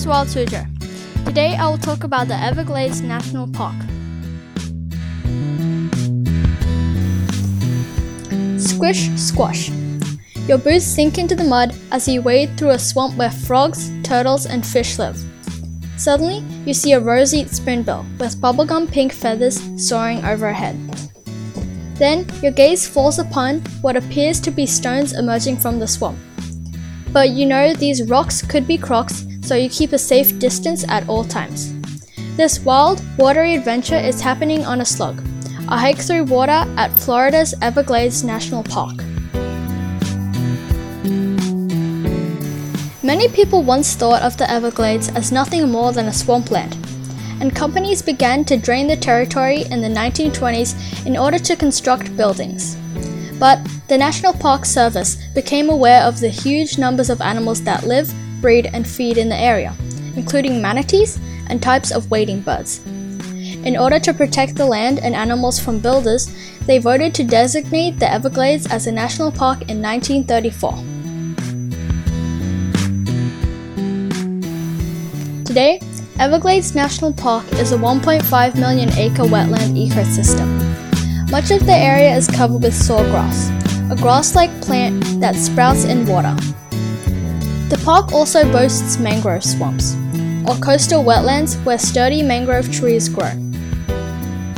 Suzhou. Today I will talk about the Everglades National Park. Squish squash. Your boots sink into the mud as you wade through a swamp where frogs, turtles, and fish live. Suddenly, you see a roseate spoonbill with bubblegum pink feathers soaring overhead. Then, your gaze falls upon what appears to be stones emerging from the swamp. But you know these rocks could be crocs, so you keep a safe distance at all times. This wild, watery adventure is happening on a slug, a hike through water at Florida's Everglades National Park. Many people once thought of the Everglades as nothing more than a swampland, and companies began to drain the territory in the 1920s in order to construct buildings. But the National Park Service became aware of the huge numbers of animals that live, breed, and feed in the area, including manatees and types of wading birds. In order to protect the land and animals from builders, they voted to designate the Everglades as a national park in 1934. Today, Everglades National Park is a 1.5 million acre wetland ecosystem. Much of the area is covered with sawgrass, a grass like plant that sprouts in water. The park also boasts mangrove swamps, or coastal wetlands where sturdy mangrove trees grow.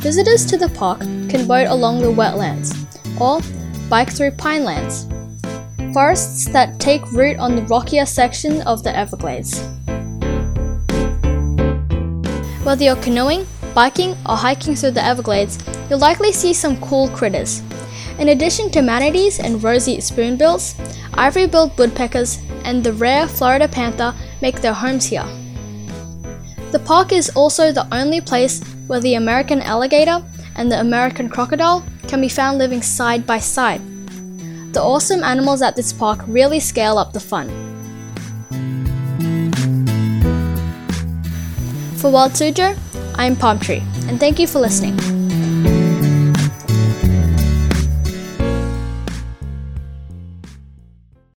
Visitors to the park can boat along the wetlands or bike through pinelands, forests that take root on the rockier section of the Everglades. Whether you're canoeing, biking, or hiking through the Everglades, you'll likely see some cool critters. In addition to manatees and roseate spoonbills, ivory-billed woodpeckers and the rare Florida panther make their homes here. The park is also the only place where the American alligator and the American crocodile can be found living side by side. The awesome animals at this park really scale up the fun. For World Suzhou, I'm Palm Tree, and thank you for listening.